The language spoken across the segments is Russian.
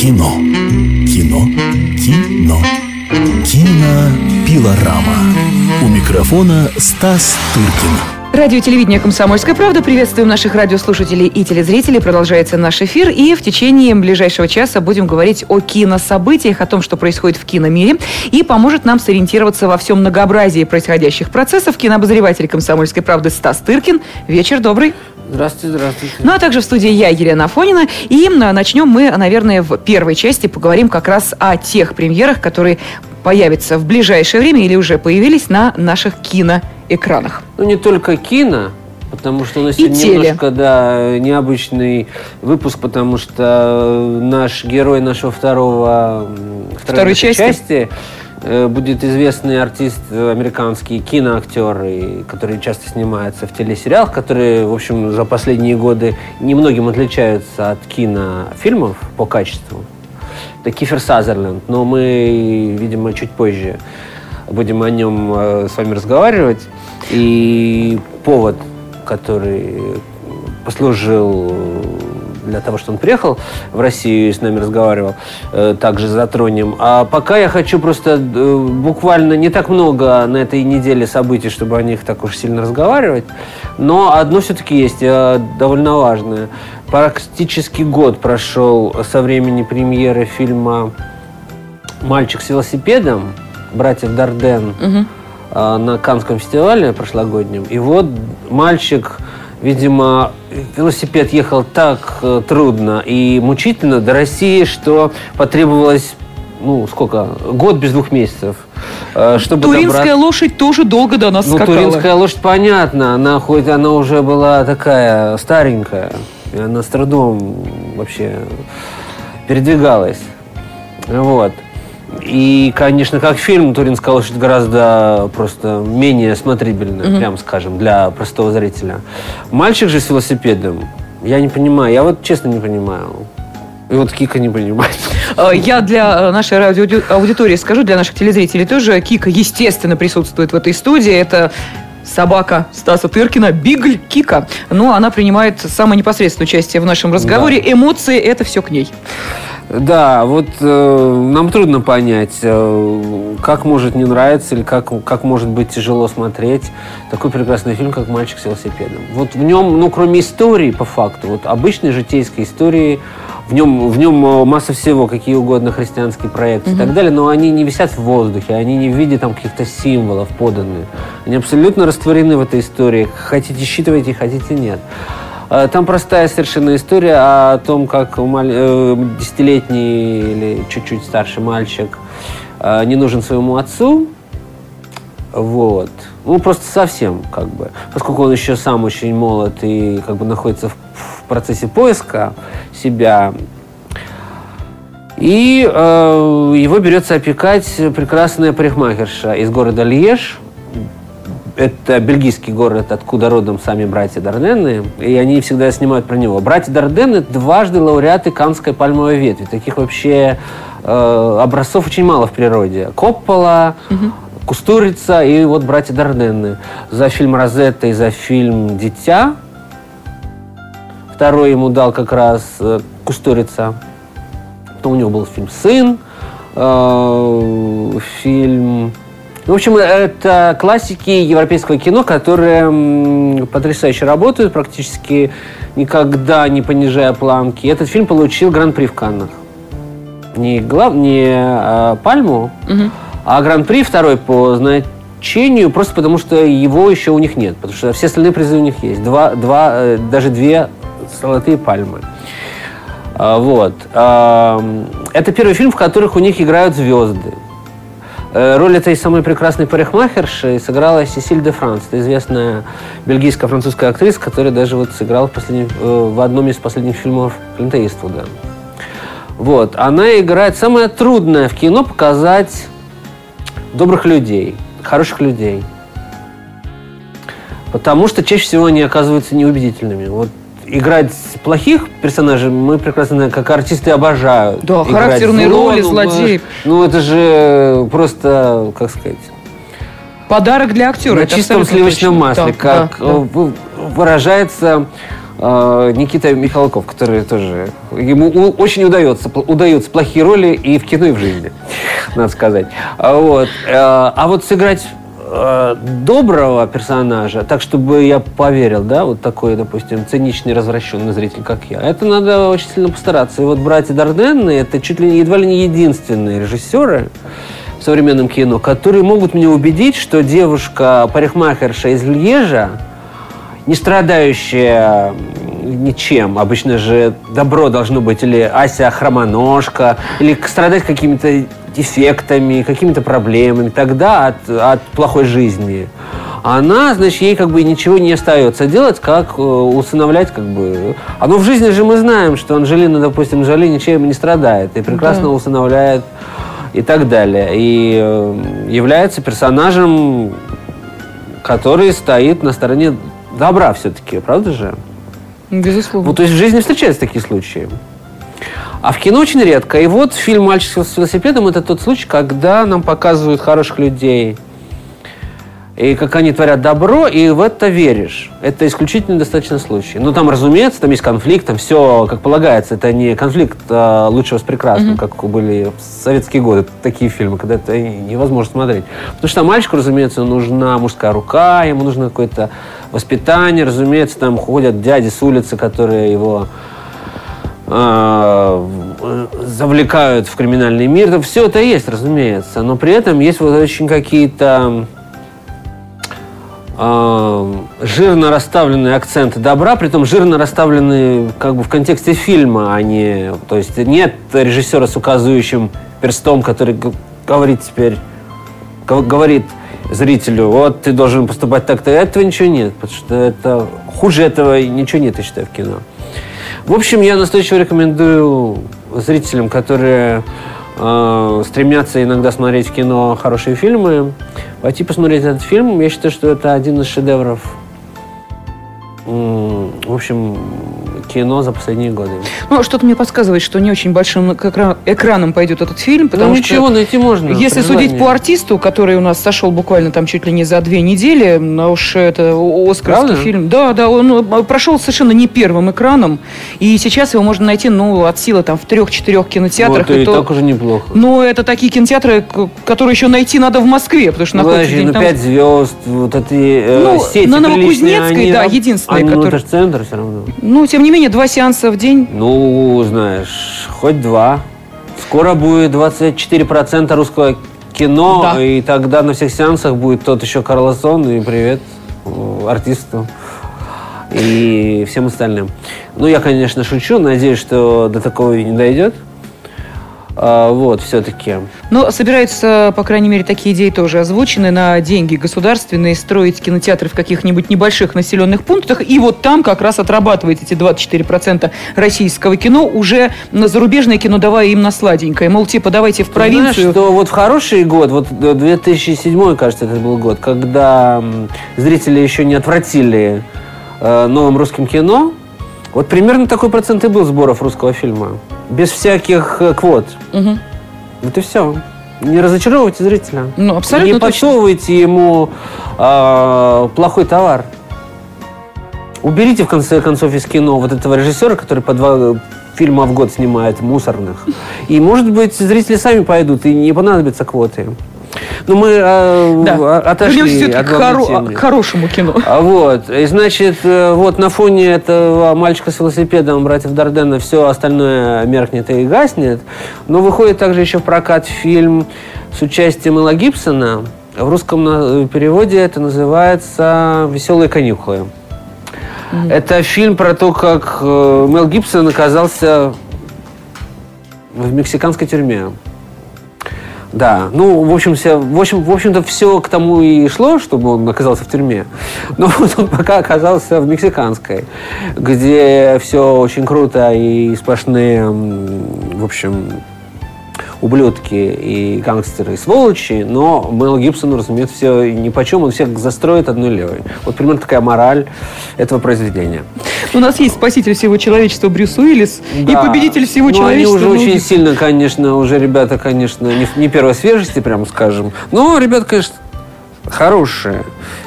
Кино. Кино. Кино. Кинопилорама. У микрофона Стас Тыркин. Радио телевидение «Комсомольская правда». Приветствуем наших радиослушателей и телезрителей. Продолжается наш эфир. И в течение ближайшего часа будем говорить о кинособытиях, о том, что происходит в киномире. И поможет нам сориентироваться во всем многообразии происходящих процессов кинообозреватель «Комсомольской правды» Стас Тыркин. Вечер добрый. Здравствуйте, здравствуйте. Ну, а также в студии я, Елена Афонина. И начнем мы, наверное, в первой части поговорим как раз о тех премьерах, которые появятся в ближайшее время или уже появились на наших киноэкранах. Ну, не только кино, потому что у нас И теле. немножко, да, необычный выпуск, потому что наш герой нашего второго, м, Второй части. э, будет известный артист э, американский, киноактер, который часто снимается в телесериалах, которые, в общем, за последние годы немногим отличаются от кинофильмов по качеству. Это Кифер Сазерленд, но мы, видимо, чуть позже будем о нем э, с вами разговаривать. И повод, который послужил для того, что он приехал в Россию и с нами разговаривал, э, также затронем. А пока я хочу просто э, буквально не так много на этой неделе событий, чтобы о них так уж сильно разговаривать, но одно все-таки есть э, довольно важное. Практически год прошел со времени премьеры фильма «Мальчик с велосипедом» братьев Дарден а, на Канском фестивале прошлогоднем. И вот мальчик, видимо, велосипед ехал так э, трудно и мучительно до России, что потребовалось, ну, сколько, год без двух месяцев, э, чтобы Туринская добраться- лошадь тоже долго до нас ну, скакала. туринская лошадь, понятно, она хоть она уже была такая старенькая, и она с трудом вообще передвигалась. Вот. И, конечно, как фильм «Туринская лошадь» гораздо просто менее смотрибельная, прям скажем, для простого зрителя. «Мальчик же с велосипедом», я не понимаю, я вот честно не понимаю. И вот Кика не понимает. Э, Я для э, нашей радиоаудитории скажу, для наших телезрителей тоже. Кика, естественно, присутствует в этой студии. Это собака Стаса Тыркина, Бигль Кика. Но она принимает самое непосредственное участие в нашем разговоре. Эмоции – это все к ней. Да, вот э, нам трудно понять, э, как может не нравиться или как, как может быть тяжело смотреть такой прекрасный фильм, как «Мальчик с велосипедом». Вот в нем, ну, кроме истории, по факту, вот обычной житейской истории, в нем, в нем э, масса всего, какие угодно христианские проекты и так далее, но они не висят в воздухе, они не в виде там каких-то символов поданы. Они абсолютно растворены в этой истории. Хотите считывайте, хотите нет. Э, Там простая совершенно история о том, как э, десятилетний или чуть-чуть старший мальчик э, не нужен своему отцу. Вот. Ну, просто совсем, как бы. Поскольку он еще сам очень молод и как бы находится в, в процессе поиска себя. И э, его берется опекать прекрасная парикмахерша из города Льеж, это бельгийский город, откуда родом сами братья Дарденны, и они всегда снимают про него. Братья Дарденны дважды лауреаты Канской пальмовой ветви. Таких вообще э, образцов очень мало в природе. Коппола, Кустурица и вот братья Дарденны. За фильм «Розетта» и за фильм «Дитя». Второй ему дал как раз э, Кустурица. Потом у него был фильм «Сын», э, фильм... В общем, это классики европейского кино, которые потрясающе работают, практически никогда не понижая планки. Этот фильм получил гран-при в Каннах. Не, глав... не э, пальму, а гран-при второй по значению, просто потому что его еще у них нет. Потому что все остальные призы у них есть. Два, два, э, даже две золотые пальмы. А, Вот. Это первый фильм, в которых у них играют звезды. Э, Роль этой самой прекрасной парикмахерши сыграла Сесиль де Франс. Это известная бельгийско-французская актриса, которая даже вот сыграла в, последнем- э, в одном из последних фильмов Клинта Иствуда. Вот. Она играет... Самое трудное в кино показать добрых людей, хороших людей. Потому что чаще всего они оказываются неубедительными. Вот играть плохих персонажей мы прекрасно знаем, как артисты обожают. Да, играть характерные зло, роли, ну, злодеи. Ну, это же просто, как сказать, Подарок для актера. на чистом сливочном точно. масле, Да, как да, да. э, вы- выражается э, Никита Михалков, который тоже... Ему очень удается, удаются плохие роли и в кино, и в жизни, надо сказать. А Вот. Э, А вот сыграть э, доброго персонажа, так, чтобы я поверил, да, вот такой, допустим, циничный, развращенный зритель, как я, это надо очень сильно постараться. И вот «Братья Дарденны» — это чуть ли не- едва ли не единственные режиссеры в современном кино, которые могут меня убедить, что девушка-парикмахерша из Льежа, не страдающая ничем. Обычно же добро должно быть или Ася хромоножка, или страдать какими-то дефектами, какими-то проблемами. Тогда от, от плохой жизни. Она, значит, ей как бы ничего не остается делать, как э, усыновлять как бы. А ну в жизни же мы знаем, что Анжелина, допустим, Жоли ничем не страдает и прекрасно Да. усыновляет и так далее. И э, является персонажем который стоит на стороне добра все-таки, правда же? Безусловно. Ну, то есть в жизни встречаются такие случаи. А в кино очень редко. И вот фильм «Мальчик с велосипедом» — это тот случай, когда нам показывают хороших людей, и как они творят добро, и в это веришь. Это исключительно достаточно случай. Ну, там, разумеется, там есть конфликт, там все как полагается. Это не конфликт а, лучшего с прекрасным, как были в советские годы. Такие фильмы, когда это невозможно смотреть. Потому что мальчику, разумеется, нужна мужская рука, ему нужно какое-то воспитание. Разумеется, там ходят дяди с улицы, которые его а, завлекают в криминальный мир. Все это есть, разумеется. Но при этом есть вот очень какие-то жирно расставленные акценты добра, притом жирно расставленные как бы в контексте фильма, а не... То есть нет режиссера с указывающим перстом, который говорит теперь, говорит зрителю, вот ты должен поступать так-то. Этого ничего нет, потому что это хуже этого ничего нет, я считаю, в кино. В общем, я настойчиво рекомендую зрителям, которые э, стремятся иногда смотреть кино хорошие фильмы, пойти посмотреть этот фильм. Я считаю, что это один из шедевров, в общем, кино за последние годы. Ну, что-то мне подсказывает, что не очень большим экра- экраном пойдет этот фильм, потому ну что... ничего, найти можно. Если судить по артисту, который у нас сошел буквально там чуть ли не за две недели, ну уж это Оскарский Правда? фильм. Да, да, он э, прошел совершенно не первым экраном, и сейчас его можно найти, ну, от силы там в трех-четырех кинотеатрах. Вот, и то- так уже неплохо. Ну, это такие кинотеатры, которые еще найти надо в Москве, потому что Ну, находятся подожди, ну, там- пять звезд, вот эти э, Ну, сети на Новокузнецкой, они- да, единственные, они, Ну, которые- это же центр все равно. Ну, тем не менее, два сеанса в день. Ну, знаешь, хоть два. Скоро будет 24% русского кино, Да. и тогда на всех сеансах будет тот еще Карлосон, и привет э, артисту и всем остальным. Ну, я, конечно, шучу, надеюсь, что до такого не дойдет. А, вот, все-таки. Но собираются, по крайней мере, такие идеи тоже озвучены на деньги государственные, строить кинотеатры в каких-нибудь небольших населенных пунктах. И вот там как раз отрабатывать эти 24% российского кино. Уже на зарубежное кино давая им на сладенькое. Мол, типа, давайте в Ты знаешь, провинцию. что вот в хороший год, вот 2007, кажется, это был год, когда зрители еще не отвратили э, новым русским кино, вот примерно такой процент и был сборов русского фильма. Без всяких э, квот. Мгм. Вот и все. Не разочаровывайте зрителя. Ну, абсолютно Не точно. подсовывайте ему э, плохой товар. Уберите, в конце концов, из кино вот этого режиссера, который по два фильма в год снимает мусорных. И, может быть, зрители сами пойдут, и не понадобятся квоты. Но мы э, Да. отошли Вернемся от хоро- темы. к хорошему кино. А Вот, и значит, э, вот на фоне этого мальчика с велосипедом, братьев Дардена, все остальное меркнет и гаснет. Но выходит также еще в прокат фильм с участием Элла Гибсона. В русском на- переводе это называется «Веселые каникулы». Это фильм про то, как э, Мел Гибсон оказался в мексиканской тюрьме. Да, ну, в общем, вся- в общем, в общем-то, все к тому и шло, чтобы он оказался в тюрьме. Но вот он пока оказался в мексиканской, где все очень круто и сплошные, в общем, ублюдки и гангстеры и сволочи, но Мэл Гибсону, разумеется, все ни по чем, он всех застроит одной левой. Вот примерно такая мораль этого произведения. У нас есть спаситель всего человечества Брюс Уиллис и Да. победитель всего ну, человечества. Они уже Мел очень сильно, конечно, уже ребята, конечно, не, не первой свежести, прямо скажем. Но ребят, конечно, хорошие.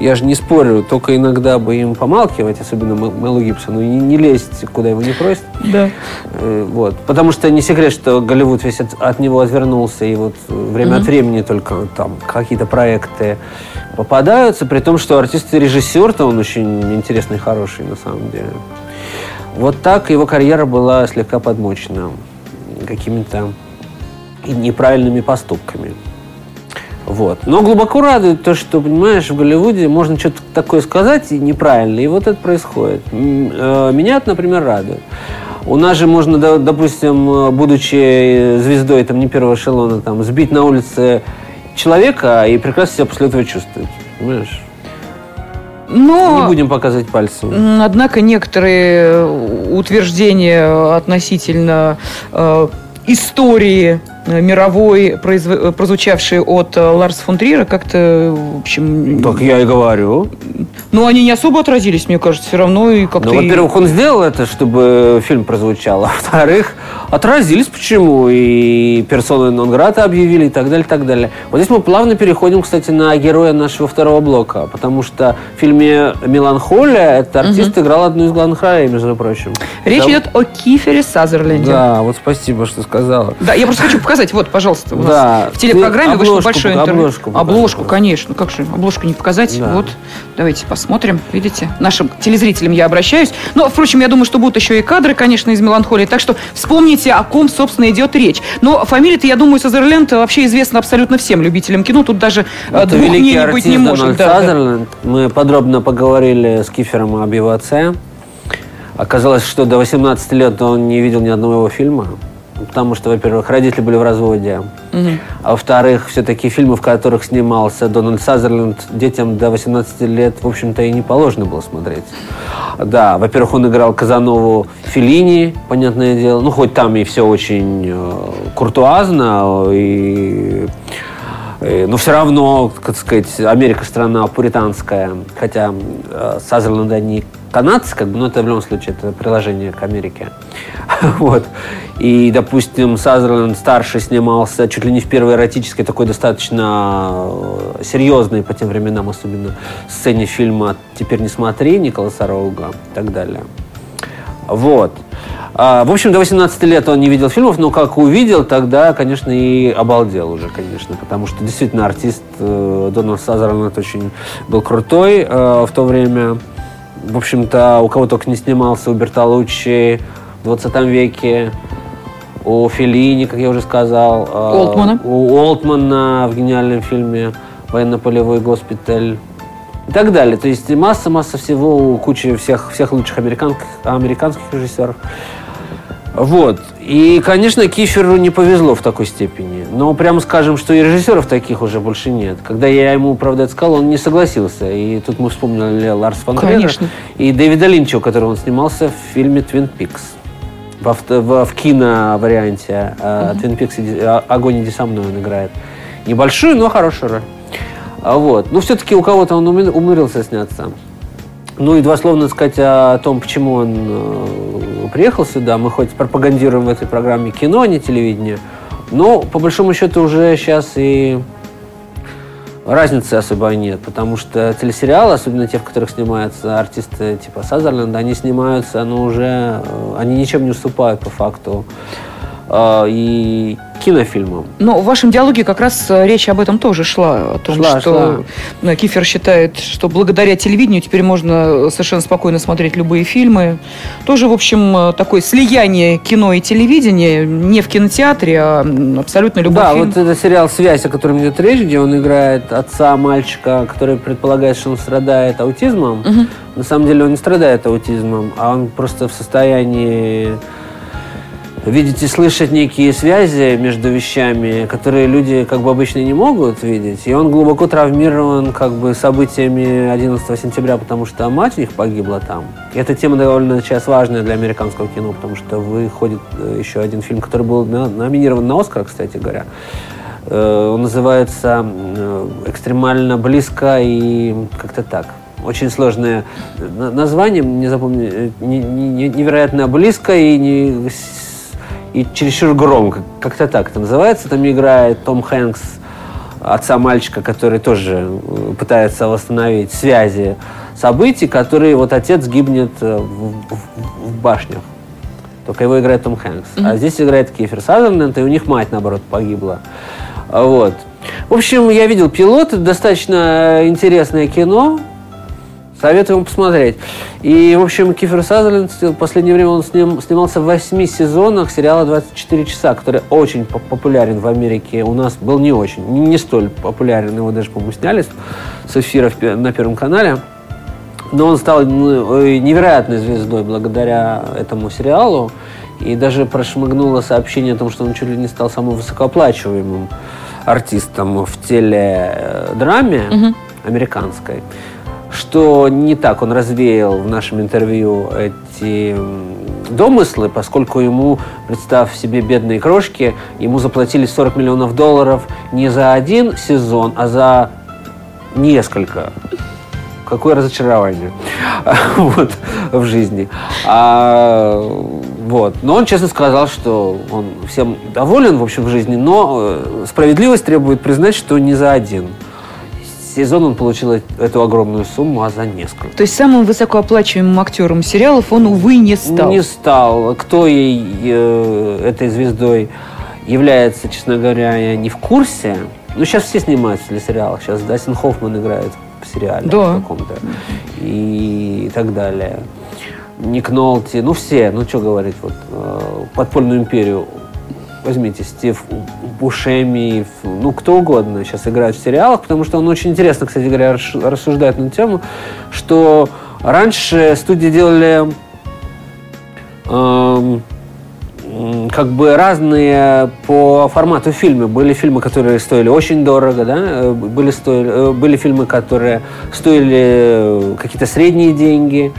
Я же не спорю, только иногда бы им помалкивать, особенно Мелу Гибсону, и не лезть, куда его не просят. Да. Э, Вот. Потому что не секрет, что Голливуд весь от, от него отвернулся, и вот время Мгм. от времени только там какие-то проекты попадаются, при том, что артист и режиссер-то он очень интересный и хороший на самом деле. Вот так его карьера была слегка подмочена какими-то неправильными поступками. Вот. Но глубоко радует то, что, понимаешь, в Голливуде можно что-то такое сказать и неправильно, и вот это происходит. Э, Меня это, например, радует. У нас же можно, допустим, э, будучи звездой там, не первого эшелона, там, сбить на улице человека и прекрасно себя после этого чувствовать. Понимаешь? Но... Не будем показывать пальцем. Однако некоторые э, утверждения относительно э, истории мировой, произв- э, прозвучавшие от э, Ларса фон Триера, как-то, в общем... Так я и говорю. Ну, они не особо отразились, мне кажется, все равно и как-то... Ну, и- во-первых, он сделал это, чтобы фильм прозвучал. А во-вторых, отразились почему. И персоны Нонграта объявили и так далее, и так далее. Вот здесь мы плавно переходим, кстати, на героя нашего второго блока. Потому что в фильме «Меланхолия» этот артист играл одну из главных ролей, между прочим. Речь Да, идет о Кифере Сазерленде. Да, вот спасибо, что сказала. Да, я просто хочу показать, вот, пожалуйста, у нас Да, в телепрограмме вышло большое интервью. обложку Обложку, конечно. Как же обложку не показать? Да. Вот, давайте посмотрим. Видите, нашим телезрителям я обращаюсь. Но, впрочем, я думаю, что будут еще и кадры, конечно, из «Меланхолии». Так что вспомните, о ком, собственно, идет речь. Но фамилия-то, я думаю, Сазерленд вообще известна абсолютно всем любителям кино. Тут даже э, Это двух мнений быть не может. Да, да. Сазерленд. Мы подробно поговорили с Кифером об его отце. Оказалось, что до 18 лет он не видел ни одного его фильма. Потому что, во-первых, родители были в разводе. Мгм. А во-вторых, все-таки фильмы, в которых снимался Дональд Сазерленд, детям до 18 лет, в общем-то, и не положено было смотреть. Да, во-первых, он играл Казанову Феллини, понятное дело. Ну, хоть там и все очень э, куртуазно, и, э, но все равно, как сказать, Америка страна пуританская. Хотя э, Сазерленд они канадцы, как бы, но это в любом случае это приложение к Америке. Вот. И, допустим, Сазерленд старший снимался чуть ли не в первой эротической, такой достаточно э, серьезной по тем временам, особенно сцене фильма «Теперь не смотри» Николаса Роуга и так далее. Вот. А, В общем, до 18 лет он не видел фильмов, но как увидел, тогда, конечно, и обалдел уже, конечно, потому что действительно артист э, Дональд Сазерленд очень был крутой э, в то время. В общем-то, у кого только не снимался, у Бертолуччи в 20 веке, у Феллини, как я уже сказал. э, Олтмана. У Олтмана в гениальном фильме «Военно-полевой госпиталь». И так далее. То есть масса-масса всего у кучи всех, всех лучших американских, американских режиссеров. Вот. И, конечно, Киферу не повезло в такой степени. Но прямо скажем, что и режиссеров таких уже больше нет. Когда я ему, правда, это сказал, он не согласился. И тут мы вспомнили Ларс фон Конечно. и Дэвида Линча, у которого он снимался в фильме «Твин Пикс». В, авто- в, в кино-варианте э, «Твин Пикс» э, «Огонь иди со мной» он играет. Небольшую, но хорошую роль. А Вот. Но все-таки у кого-то он умудрился сняться. Ну и два слова сказать о том, почему он э, приехал сюда. Мы хоть пропагандируем в этой программе кино, а не телевидение, но по большому счету уже сейчас и разницы особо нет, потому что телесериалы, особенно те, в которых снимаются артисты типа Сазерленда, они снимаются, но уже э, они ничем не уступают по факту и кинофильмам. Но в вашем диалоге как раз э, речь об этом тоже шла. О том, Шла, что э, Кифер считает, что благодаря телевидению теперь можно э, совершенно спокойно смотреть любые фильмы. Тоже, в общем, такое слияние кино и телевидения не в кинотеатре, а абсолютно любой да, фильм. вот это сериал «Связь», о котором идет речь, где он играет отца мальчика, который предполагает, что он страдает аутизмом. Мгм. На самом деле он не страдает аутизмом, а он просто в состоянии видеть и слышать некие связи между вещами, которые люди как бы обычно не могут видеть. И он глубоко травмирован как бы событиями 11 сентября, потому что мать у них погибла там. И эта тема довольно сейчас важная для американского кино, потому что выходит э, еще один фильм, который был номинирован на Оскар, кстати говоря. Э, Он называется э, «Экстремально близко» и как-то так. Очень сложное на- название, не запомню, не- не- не- невероятно близко и, не, и чересчур громко. Как-то так это называется. Там играет Том Хэнкс, отца мальчика, который тоже э, пытается восстановить связи событий, которые вот отец гибнет э, в, в- в башнях. Только его играет Том Хэнкс. А здесь играет Кифер Сазерленд, и у них мать, наоборот, погибла. А Вот. В общем, я видел пилот, достаточно интересное кино. Советую вам посмотреть. И, в общем, Кифер Сазерленд в последнее время он сним- снимался в восьми сезонах сериала «24 часа», который очень по- популярен в Америке. У нас был не очень, не не столь популярен. Его даже, по-моему, сняли с- эфира на Первом канале. Но он стал ну, э, невероятной звездой благодаря этому сериалу. И даже прошмыгнуло сообщение о том, что он чуть ли не стал самым высокооплачиваемым артистом в теледраме американской. Что не так он развеял в нашем интервью эти домыслы, поскольку ему, представь себе, бедные крошки, ему заплатили 40 миллионов долларов не за один сезон, а за несколько какое разочарование вот, в жизни. А, вот. Но он честно сказал, что он всем доволен, в общем, в жизни, но э, справедливость требует признать, что не за один сезон он получил эту огромную сумму, а за несколько. То есть самым высокооплачиваемым актером сериалов он, увы, не стал. Не стал. Кто ей, э, этой звездой является, честно говоря, я не в курсе. Ну, сейчас все снимаются для сериала. Сейчас Дастин Хоффман играет в сериале Да. каком-то. И так далее. Ник Нолти. Ну, все. Ну, что говорить. Вот, э, «Подпольную империю». Возьмите Стив Бушеми, ну, кто угодно сейчас играет в сериалах, потому что он очень интересно, кстати говоря, рассуждает на тему, что раньше студии делали эм, как бы разные по формату фильмы. Были фильмы, которые стоили очень дорого, да, э, были, стоили, э, были фильмы, которые стоили э, какие-то средние деньги,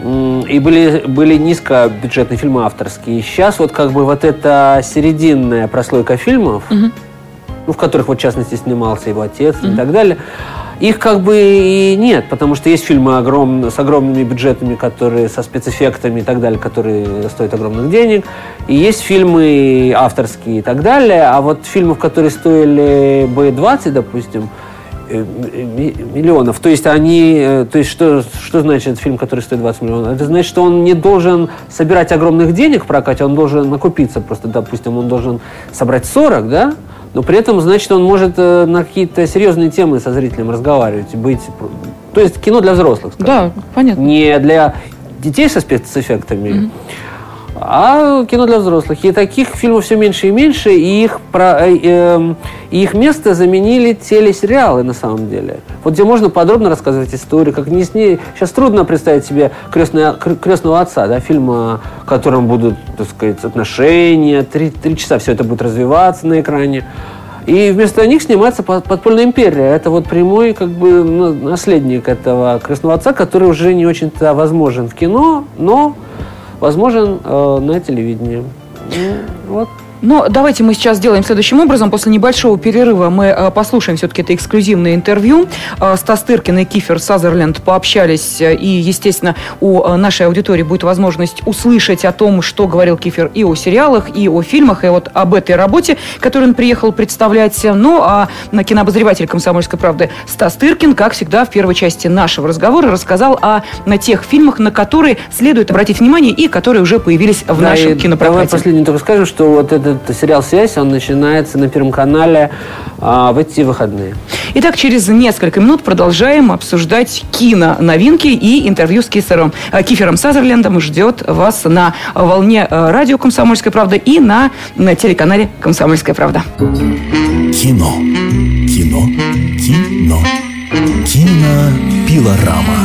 и были, были низкобюджетные фильмы авторские. Сейчас вот как бы вот эта серединная прослойка фильмов, ну, в которых вот в частности снимался его отец и так далее, их как бы и нет, потому что есть фильмы огром- с огромными бюджетами, которые со спецэффектами и так далее, которые стоят огромных денег, и есть фильмы авторские и так далее, а вот фильмов, которые стоили бы 20, допустим, миллионов. То есть они, э, то есть что, что значит фильм, который стоит 20 миллионов? Это значит, что он не должен собирать огромных денег в прокате, он должен накупиться просто, допустим, он должен собрать 40, да? Но при этом, значит, он может э, на какие-то серьезные темы со зрителем разговаривать, быть... То есть кино для взрослых, скажем. Да, понятно. Не для детей со спецэффектами, а кино для взрослых. И таких фильмов все меньше и меньше, и их, про, э, и их место заменили телесериалы на самом деле. Вот где можно подробно рассказывать историю, как не с ней. Сейчас трудно представить себе крестная, крестного отца, да, фильм, о котором будут, так сказать, отношения, три, три часа все это будет развиваться на экране. И вместо них снимается «Под- «Подпольная империя». Это вот прямой как бы ну, наследник этого крестного отца, который уже не очень-то возможен в кино, но возможен э, на телевидении. Ну, вот. Но давайте мы сейчас сделаем следующим образом. После небольшого перерыва мы э, послушаем все-таки это эксклюзивное интервью. Э, Стас Тыркин и Кифер Сазерленд пообщались, э, и, естественно, у нашей аудитории будет возможность услышать о том, что говорил Кифер и о сериалах, и о фильмах, и вот об этой работе, которую он приехал представлять. Ну, а на кинообозреватель «Комсомольской правды» Стас Тыркин, как всегда, в первой части нашего разговора рассказал о на тех фильмах, на которые следует обратить внимание и которые уже появились в Да, нашем кинопрокате. Давай последнее только скажем, что вот этот сериал «Связь», он начинается на Первом канале а, в эти выходные. Итак, через несколько минут продолжаем обсуждать кино-новинки и интервью с Кисером, э, Кифером Сазерлендом ждет вас на волне э, радио «Комсомольская правда» и на, на телеканале «Комсомольская правда». Кино. Кино. Кино. Кинопилорама.